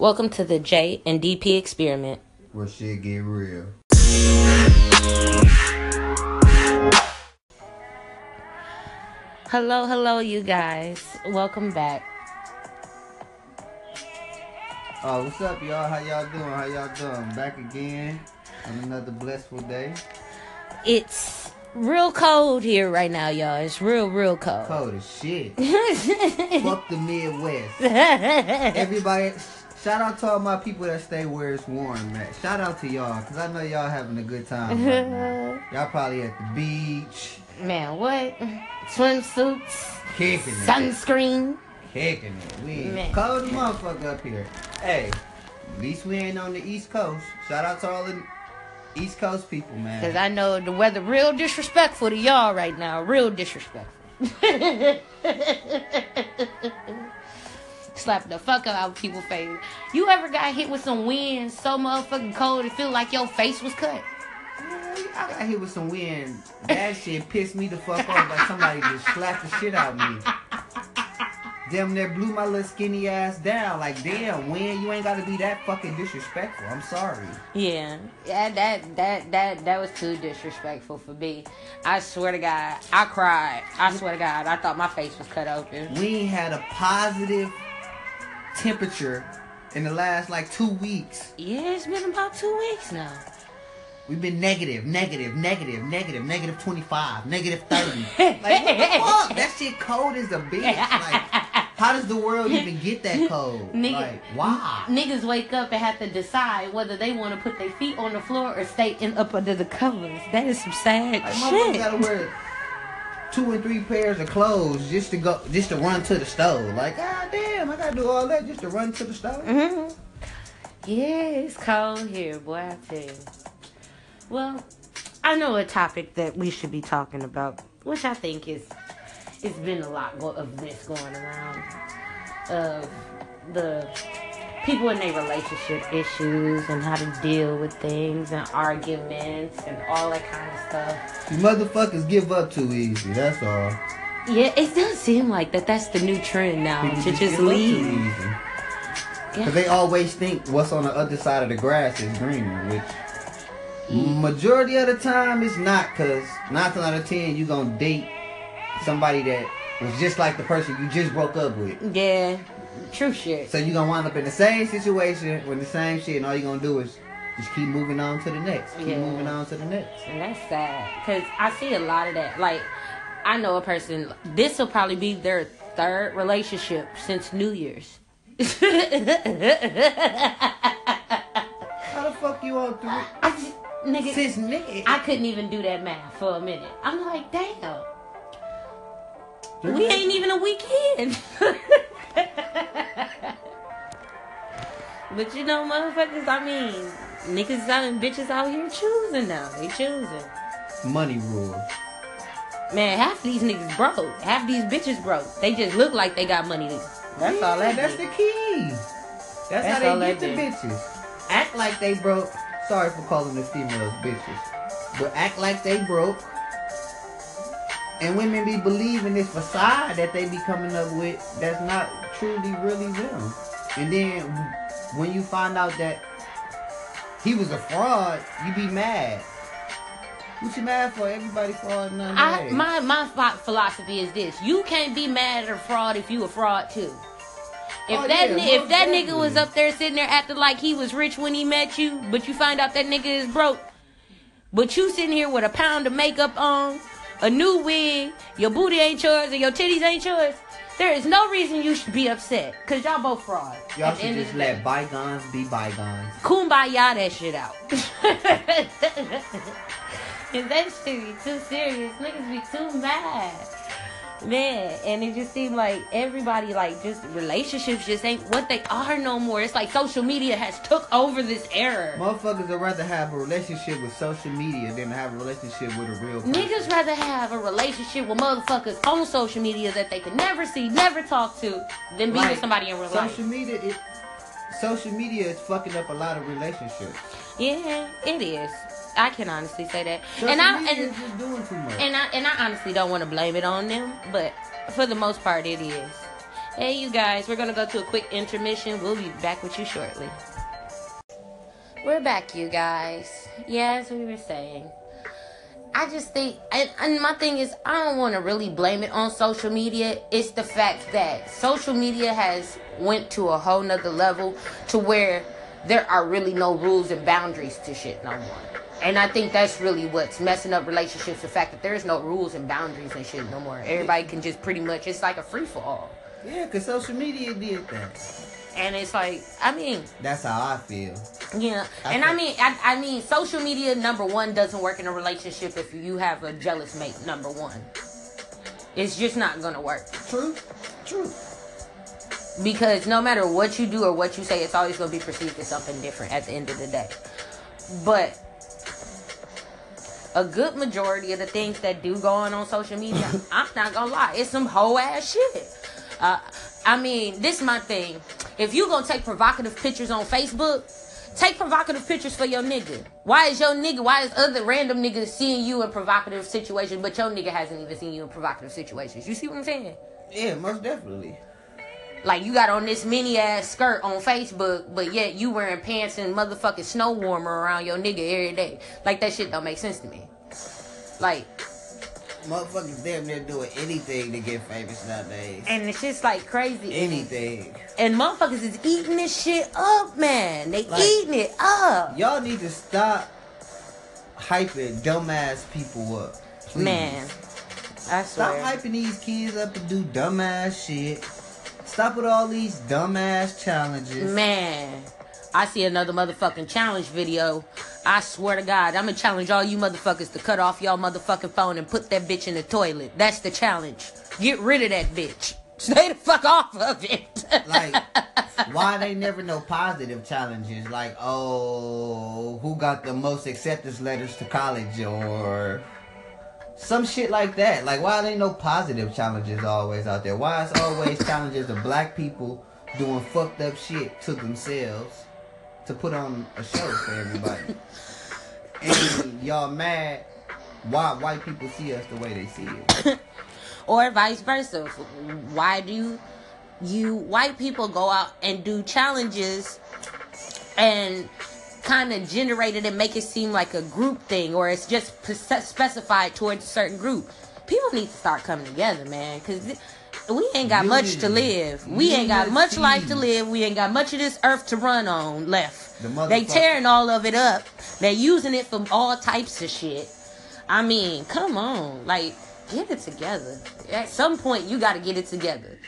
Welcome to the J and DP experiment. Where shit get real. Hello, hello, you guys. Welcome back. Oh, what's up, y'all? How y'all doing? How y'all doing? Back again on another blissful day. It's real cold here right now, y'all. It's real, real cold. Cold as shit. Fuck the Midwest. Everybody, shout out to all my people that stay where it's warm, man. Shout out to y'all, cause I know y'all having a good time. Right. Y'all probably at the beach, Man, what? Swimsuits, kicking it, sunscreen. kicking it. We Man. cold as motherfucker up here. Hey, at least we ain't on the East Coast. Shout out to all the East Coast people, man. Cause I know the weather real disrespectful to y'all right now. Real disrespectful. Slap the fuck out of people's face. You ever got hit with some wind so motherfucking cold it feel like your face was cut? I got hit with some wind. That shit pissed me the fuck off like somebody just slapped the shit out of me. Damn near blew my little skinny ass down. Like, damn, wind, you ain't gotta be that fucking disrespectful. I'm sorry. Yeah, yeah, that that that that was too disrespectful for me. I swear to God, I cried. I swear to God, I thought my face was cut open. We had a positive temperature in the last like two weeks. Yeah, it's been about two weeks now. We've been negative, negative, negative, negative, negative 25, negative 30. like, what the fuck? That shit cold as a bitch. Like, how does the world even get that cold? Nigga- like, why? Niggas wake up and have to decide whether they want to put their feet on the floor or stay in up under the covers. That is some sad Like, shit. Two and three pairs of clothes just to go, just to run to the stove. Like, god damn, I gotta do all that just to run to the stove. hmm Yeah, it's cold here, boy. I tell you. Well, I know a topic that we should be talking about, which I think is it's been a lot of this going around of the people in their relationship issues and how to deal with things and arguments and all that kind of stuff. You motherfuckers give up too easy. That's all. Yeah, it does seem like that. That's the new trend now People to just leave. easy. Yeah. They always think what's on the other side of the grass is greener, which majority of the time it's not. Cause nine out of ten you gonna date somebody that was just like the person you just broke up with. Yeah, true shit. So you gonna wind up in the same situation with the same shit, and all you gonna do is just keep moving on to the next. Keep Yeah. moving on to the next. And that's sad because I see a lot of that. Like, I know a person. This will probably be their third relationship since New Year's. How the fuck you on three? I just, nigga, Since nigga, I couldn't even do that math for a minute. I'm like, damn, we ain't even a weekend. but you know, motherfuckers. I mean, niggas out and bitches out here choosing now. They choosing. money rules. Man, half these niggas broke. Half these bitches broke. They just look like they got money. That's all that That's did. the key. That's, That's how they get the bitches. Act like they broke. Sorry for calling the females bitches, but act like they broke. And women be believing this facade that they be coming up with that's not truly really them. And then when you find out that he was a fraud, you be mad. What you mad for? Everybody fraud none I, my my phi- philosophy is this: you can't be mad at a fraud if you a fraud too. If Oh, that yeah, ni- if that nigga was up there sitting there acting like he was rich when he met you, but you find out that nigga is broke, but you sitting here with a pound of makeup on, a new wig, your booty ain't yours and your titties ain't yours, there is no reason you should be upset because y'all both fraud. Y'all should just let bygones be bygones. kumbaya that shit out. Cause that shit be too serious. Niggas be too mad. Man, and it just seemed like everybody like just relationships just ain't what they are no more. It's like social media has took over this era. Motherfuckers would rather have a relationship with social media than have a relationship with a real person. Niggas rather have a relationship with motherfuckers on social media that they could never see, never talk to, than be Like, with somebody in real life. Social media, it, social media is fucking up a lot of relationships. Yeah, it is. I can honestly say that. And I and doing too much. And I and I honestly don't want to blame it on them, but for the most part, it is. Hey, you guys, we're gonna go to a quick intermission. We'll be back with you shortly. We're back, you guys. Yeah, as we were saying. I just think, and, and my thing is, I don't want to really blame it on social media. It's the fact that social media has went to a whole nother level to where there are really no rules and boundaries to shit no more. And I think that's really what's messing up relationships. The fact that there's no rules and boundaries and shit no more. Everybody can just pretty much, it's like a free for all. Yeah, because social media did that. And it's like, I mean, That's how I feel. yeah. I And I mean, I, I mean, social media, number one, doesn't work in a relationship if you have a jealous mate, number one. It's just not gonna work. True. True. Because no matter what you do or what you say, it's always gonna be perceived as something different at the end of the day. But a good majority of the things that do go on on social media, I'm not gonna lie, it's some whole ass shit. Uh, I mean, this is my thing. If you gonna take provocative pictures on Facebook, take provocative pictures for your nigga. Why is your nigga? Why is other random niggas seeing you in provocative situations, but your nigga hasn't even seen you in provocative situations? You see what I'm saying? Yeah, most definitely. Like you got on this mini ass skirt on Facebook, but yet you wearing pants and motherfucking snow warmer around your nigga every day. Like that shit don't make sense to me. Like, Motherfuckers damn near doing anything to get famous nowadays. and it's just like crazy. Anything. And motherfuckers is eating this shit up, man. They Like- eating it up, Y'all need to stop hyping dumbass people up. Please. man. I Stop hyping these kids up to do dumbass shit. Stop with all these dumbass challenges. Man, I see another motherfucking challenge video. I swear to God, I'm gonna challenge all you motherfuckers to cut off y'all motherfucking phone and put that bitch in the toilet. That's the challenge. Get rid of that bitch. Stay the fuck off of it. Like, why they never know positive challenges? Like, oh, who got the most acceptance letters to college or some shit like that. Like, why ain't no positive challenges always out there? Why it's always challenges of black people doing fucked up shit to themselves to put on a show for everybody? and y'all mad why white people see us the way they see it. or vice versa. Why do you white people go out and do challenges and kind of generated and make it seem like a group thing or it's just specified towards a certain group? People need to start coming together, man, because we ain't got much to live. We ain't got much life to live. We ain't got much of this earth to run on left. The They tearing all of it up. They using it for all types of shit. I mean, come on, like get it together. At some point, you got to get it together,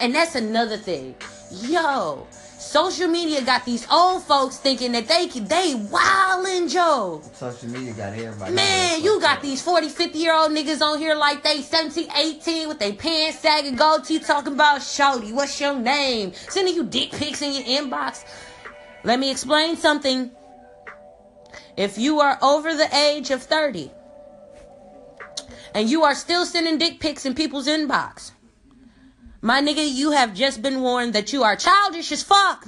and that's another thing. Yo, social media got these old folks thinking that they can they wildin' Joe. Social media got everybody. Man, you got these 40, 50 year old niggas on here like they 17, 18 with their pants sagging goatee talking about Shorty, what's your name? Sending you dick pics in your inbox. Let me explain something. If you are over the age of 30 and you are still sending dick pics in people's inbox, my nigga, you have just been warned that you are childish as fuck.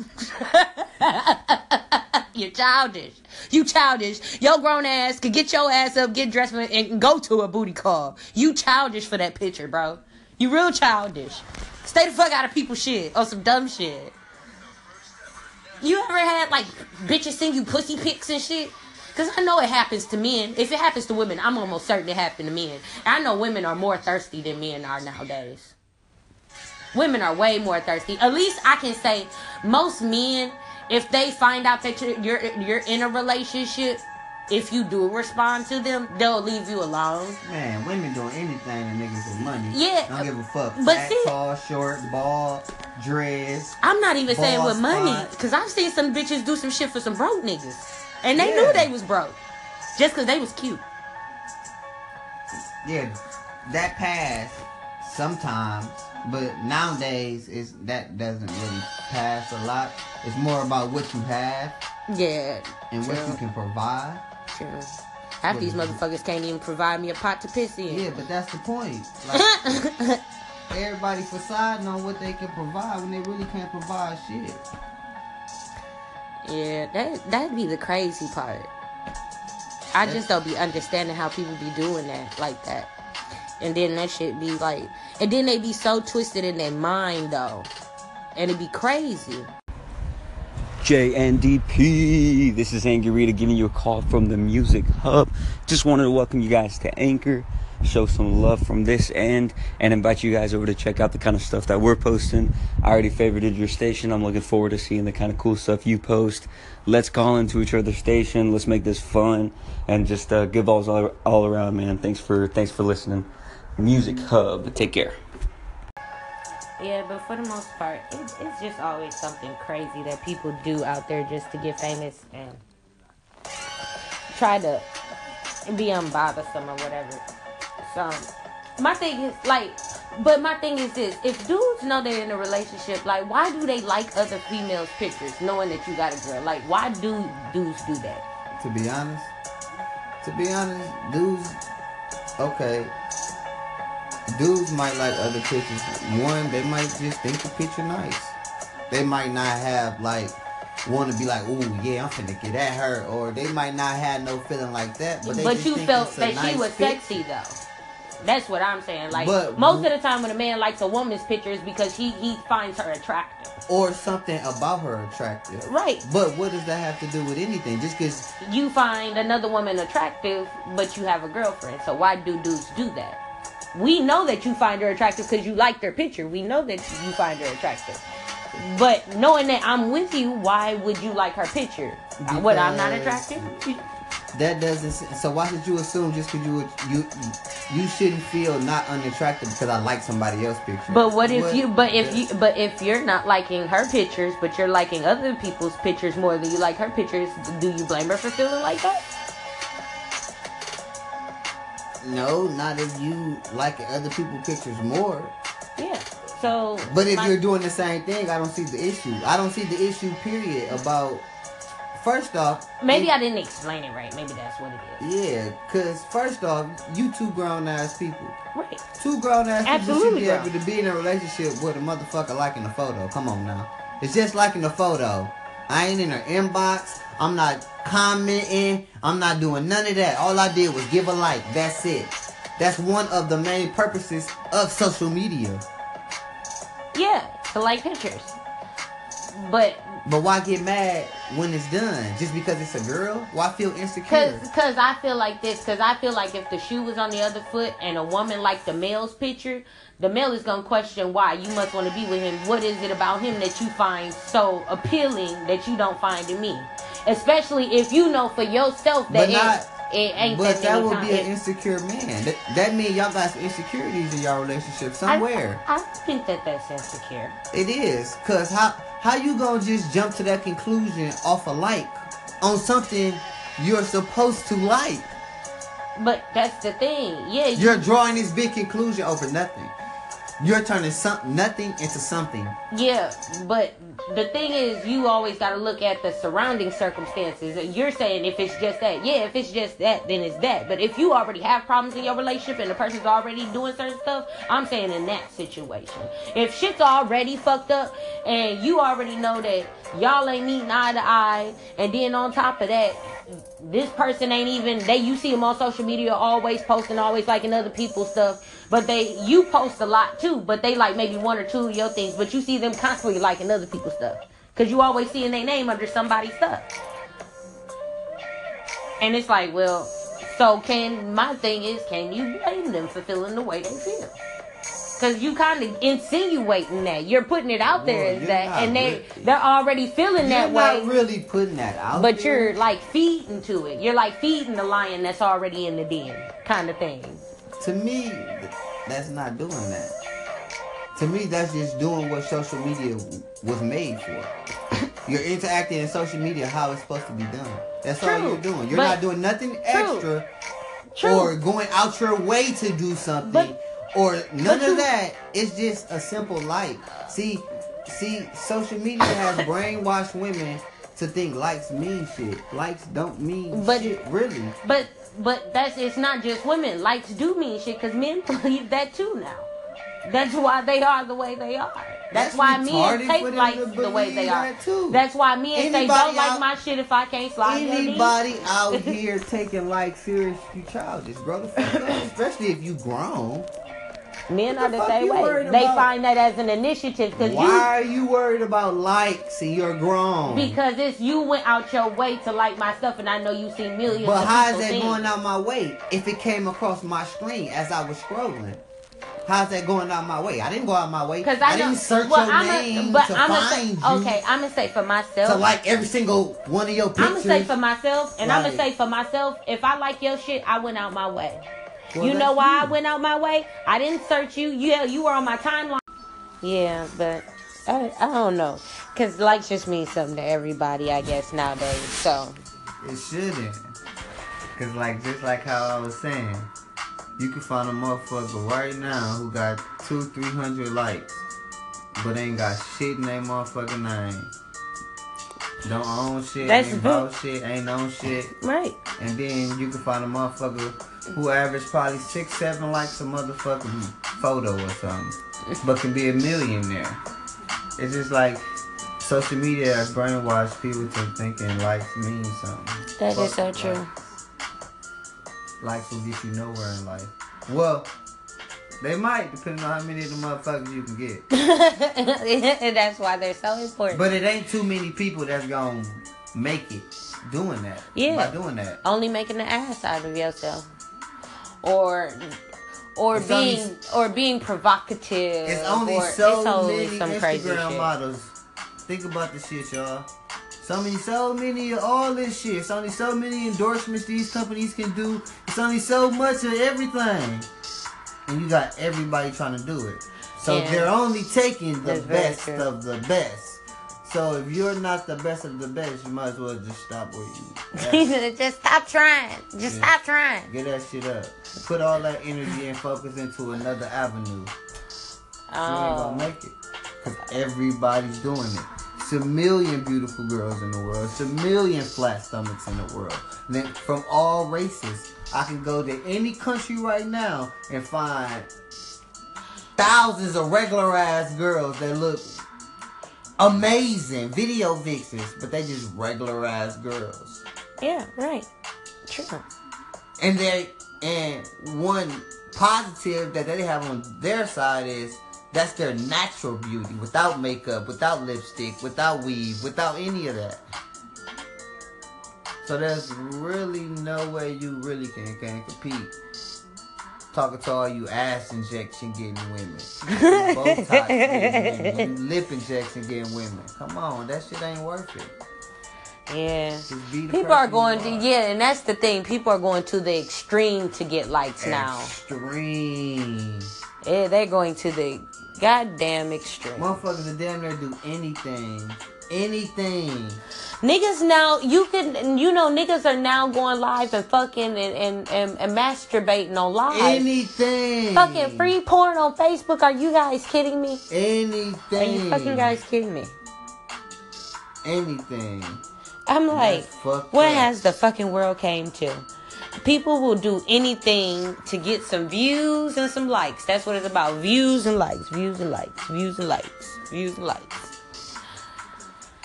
You're childish. You childish. Your grown ass could get your ass up, get dressed, and go to a booty call. You childish for that picture, bro. You real childish. Stay the fuck out of people's shit or some dumb shit. You ever had like bitches send you pussy pics and shit? Cause I know it happens to men. If it happens to women, I'm almost certain it happened to men. I know women are more thirsty than men are nowadays. Women are way more thirsty. At least I can say most men, if they find out that you're you're, you're in a relationship, if you do respond to them, they'll leave you alone. Man, women doing anything to niggas with money. Yeah, I Don't give a fuck. but Fat, see- tall, short, bald, dreads. I'm not even saying with money, cause I've seen some bitches do some shit for some broke niggas, and they Yeah. knew they was broke, just cause they was cute. Yeah, that pass sometimes, but nowadays is that doesn't really pass a lot. It's more about what you have Yeah, and what you can provide. true. Half these motherfuckers can't even provide me a pot to piss in. Yeah, but that's the point. Like everybody facade on what they can provide when they really can't provide shit. Yeah, that that'd be the crazy part. I just don't be understanding how people be doing that like that. And then that shit be like, and then they be so twisted in their mind though, and it be crazy. JNDP. This is Angry Rita giving you a call from the Music Hub. Just wanted to welcome you guys to Anchor, show some love from this end, and invite you guys over to check out the kind of stuff that we're posting. I already favorited your station. I'm looking forward to seeing the kind of cool stuff you post. Let's call into each other's station. Let's make this fun and just uh, give balls all, all around, man. Thanks for thanks for listening. Music Hub. Take care. Yeah, but for the most part, it, it's just always something crazy that people do out there just to get famous and try to be unbothersome or whatever. So, my thing is like, but my thing is this: if dudes know they're in a relationship, like, why do they like other females' pictures, knowing that you got a girl? Like, why do dudes do that? To be honest, to be honest, dudes, okay, dudes might like other pictures. One, they might just think the picture nice. They might not have like want to be like, "Ooh, yeah, I'm finna get at her," or they might not have no feeling like that. But, they But just you think felt that she was picture. sexy though. That's what I'm saying. Like But- most of the time when a man likes a woman's picture is because he he finds her attractive. or something about her attractive. Right. But what does that have to do with anything? Just because You find another woman attractive, but you have a girlfriend. So why do dudes do that? We know that you find her attractive because you like their picture. We know that you find her attractive. But knowing that I'm with you, why would you like her picture? What I'm not Because- attractive? that doesn't. So why should you assume just because you you you shouldn't feel not unattractive because I like somebody else's picture? But what if you? But if you? But if you're not liking her pictures, but you're liking other people's pictures more than you like her pictures, do you blame her for feeling like that? No, not if you like other people's pictures more. Yeah. So. But if you're doing the same thing, I don't see the issue. I don't see the issue. Period. About first off, maybe if- I didn't explain it right. Maybe that's what it is. Yeah, cause first off, you two grown ass people. Right. Two grown ass people should Absolutely be able to be in a relationship with a motherfucker liking a photo. Come on now. It's just liking a photo. I ain't in her inbox. I'm not commenting. I'm not doing none of that. All I did was give a like. That's it. That's one of the main purposes of social media. Yeah, to like pictures. But But why get mad when it's done? Just because it's a girl? Why feel insecure? cause, cause I feel like this. Cause I feel like if the shoe was on the other foot and a woman liked the male's picture, the male is gonna question why. You must want to be with him. What is it about him that you find so appealing that you don't find in me? Especially if you know for yourself that But not- it, ain't But that that would be an insecure man. That, that means y'all got some insecurities in y'all relationship somewhere. I, I think that that's insecure. It is, cause how how you gonna just jump to that conclusion off a like on something you're supposed to like? But that's the thing. Yeah, you, You're drawing this big conclusion over nothing. You're turning some nothing into something. Yeah, but the thing is, you always got to look at the surrounding circumstances. You're saying if it's just that, yeah, if it's just that, then it's that. But if you already have problems in your relationship and the person's already doing certain stuff, I'm saying in that situation. If shit's already fucked up and you already know that y'all ain't meeting eye to eye, and then on top of that, this person ain't even they you see them on social media always posting always liking other people's stuff but they you post a lot too but they like maybe one or two of your things but you see them constantly liking other people's stuff because you always seeing their name under somebody's stuff and it's like well so can my thing is can you blame them for feeling the way they feel because you kind of insinuating that you're putting it out there Well, as that and they really- they're already feeling that way not really putting that out. but there. you're like feeding to it. You're like feeding the lion that's already in the den, kind of thing. To me, that's not doing that. To me, that's just doing what social media was made for. You're interacting in social media how it's supposed to be done. That's all you're doing. You're not doing nothing extra True. or going out your way to do something But- or none of that. It's just a simple like. See, see, social media has brainwashed women to think likes mean shit. Likes don't mean But- shit, really. but but that's it's not just women. Likes do mean shit because men believe that too now. That's why they are the way they are. That's, That's why men take likes the way they are. that, too. That's why men say don't like my shit if I can't slide. Anybody out here taking like serious, you childish, bro. The fuck. Especially if you grown. Men are the the same way. They about? find that as an initiative because Why you are you worried about likes and you're grown? because it's you went out your way to like my stuff, and I know you see millions. But how is that things. going out my way if it came across my screen as I was scrolling? How's that going out my way? I didn't go out my way. Because I, know, didn't search well, your I'm name a, but to I'm find say, you okay. I'm gonna say for myself. to like every single one of your pictures. I'm gonna say for myself, and I'm gonna say for myself. If I like your shit, I went out my way. Well, you know that's why I went out my way? I didn't search you. Yeah, you were on my timeline. Yeah, but I, I don't know. Because likes just means something to everybody, I guess, nowadays. So, It shouldn't. Cause like just like how I was saying, you can find a motherfucker right now who got two, three hundred likes, but ain't got shit in their motherfucking name. Don't own shit, That's ain't good. about shit, ain't own shit. right. And then you can find a motherfucker who average probably six, seven likes a motherfucking mm-hmm. photo or something, but can be a millionaire. It's just like social media has brainwashed people to thinking likes mean something. That is Fuck so true. likes. Likes will get you nowhere in life. Well, they might, depending on how many of the motherfuckers you can get. and that's why they're so important. But it ain't too many people that's gonna make it doing that. Yeah. By doing that. only making an ass out of yourself, or or It's being only- or being provocative. It's only or so it's only many some crazy Instagram shit. models. Think about this shit, y'all. So many, so many of all this shit. It's only so many endorsements these companies can do. It's only so much of everything. And you got everybody trying to do it. So Yeah. they're only taking the That's best of the best. So if you're not the best of the best, you might as well just stop where you. Just stop trying. Just Yeah. stop trying. Get that shit up. Put all that energy and focus into another avenue. You ain't Oh. gonna make it. Cause everybody's doing it. It's a million beautiful girls in the world. It's a million flat stomachs in the world. And then from all races. I can go to any country right now and find thousands of regular ass girls that look amazing. Video vixens, but they just regular ass girls. Yeah, right. True. And they and one positive that they have on their side is that's their natural beauty without makeup, without lipstick, without weave, without any of that. So there's really no way you really can can compete. Talking to all you ass injection getting women, Botox getting women, lip injection getting women. Come on, that shit ain't worth it. Yeah. Just be the People are going to yeah, and that's the thing. People are going to the extreme to get likes now. Extreme. Yeah, they're going to the goddamn extreme. Motherfuckers are damn near do anything. Anything. Niggas now, you can, you know, niggas are now going live and fucking and, and, and, and masturbating on live. Anything. fucking free porn on Facebook. Are you guys kidding me? Anything. Are you fucking guys kidding me? Anything. I'm like, what up. has the fucking world came to? People will do anything to get some views and some likes. That's what it's about. Views and likes. Views and likes. Views and likes. Views and likes.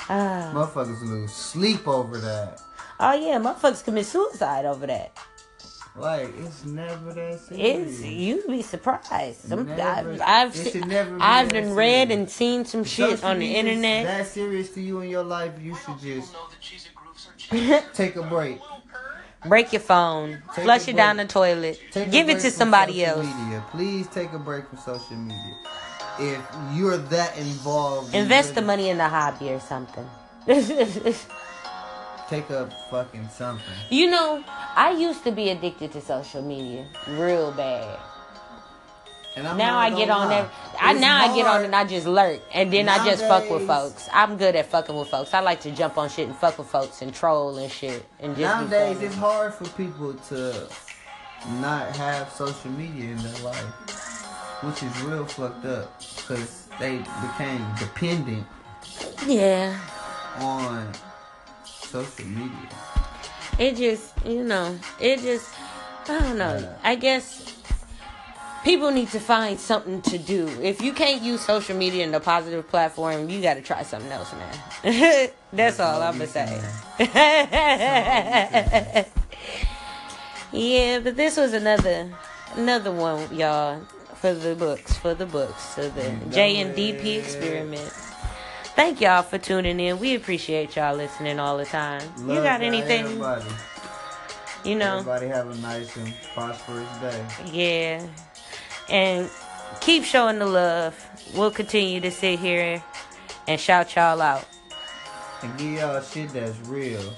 Ah. Motherfuckers lose sleep over that. Oh yeah, motherfuckers commit suicide over that. Like, it's never that serious. It's you'd be surprised. Some, Never- I've I've, it se- never be I've that done read serious. and seen some shit Social on the internet. that serious to you in your life, you should just know the cheesy grooves are cheap. take a break. Break your phone, Take flush it down the toilet, Take give it to somebody else. Media. Please take a break from social media. If you're that involved, Invest the money in the hobby or something. Take up fucking something. you know, I used to be addicted to social media real bad. And I'm now I get on there. I It's now I get on hard. and I just lurk, and then I just fuck with folks. I'm good at fucking with folks. I like to jump on shit and fuck with folks and troll and shit and just Nowadays, it's hard for people to not have social media in their life, which is real fucked up because they became dependent yeah. on social media. It just, you know, it just, I don't know. Yeah. I guess people need to find something to do. If you can't use social media in a positive platform, you got to try something else, man. That's all I'm gonna say. yeah, but this was another another one, y'all, for the books, for the books, so the mm-hmm. J and DP experiment. Thank y'all for tuning in. We appreciate y'all listening all the time. you got anything? Everybody. You know. Everybody have a nice and prosperous day. Yeah. And keep showing the love. We'll continue to sit here and shout y'all out. And give y'all shit that's real.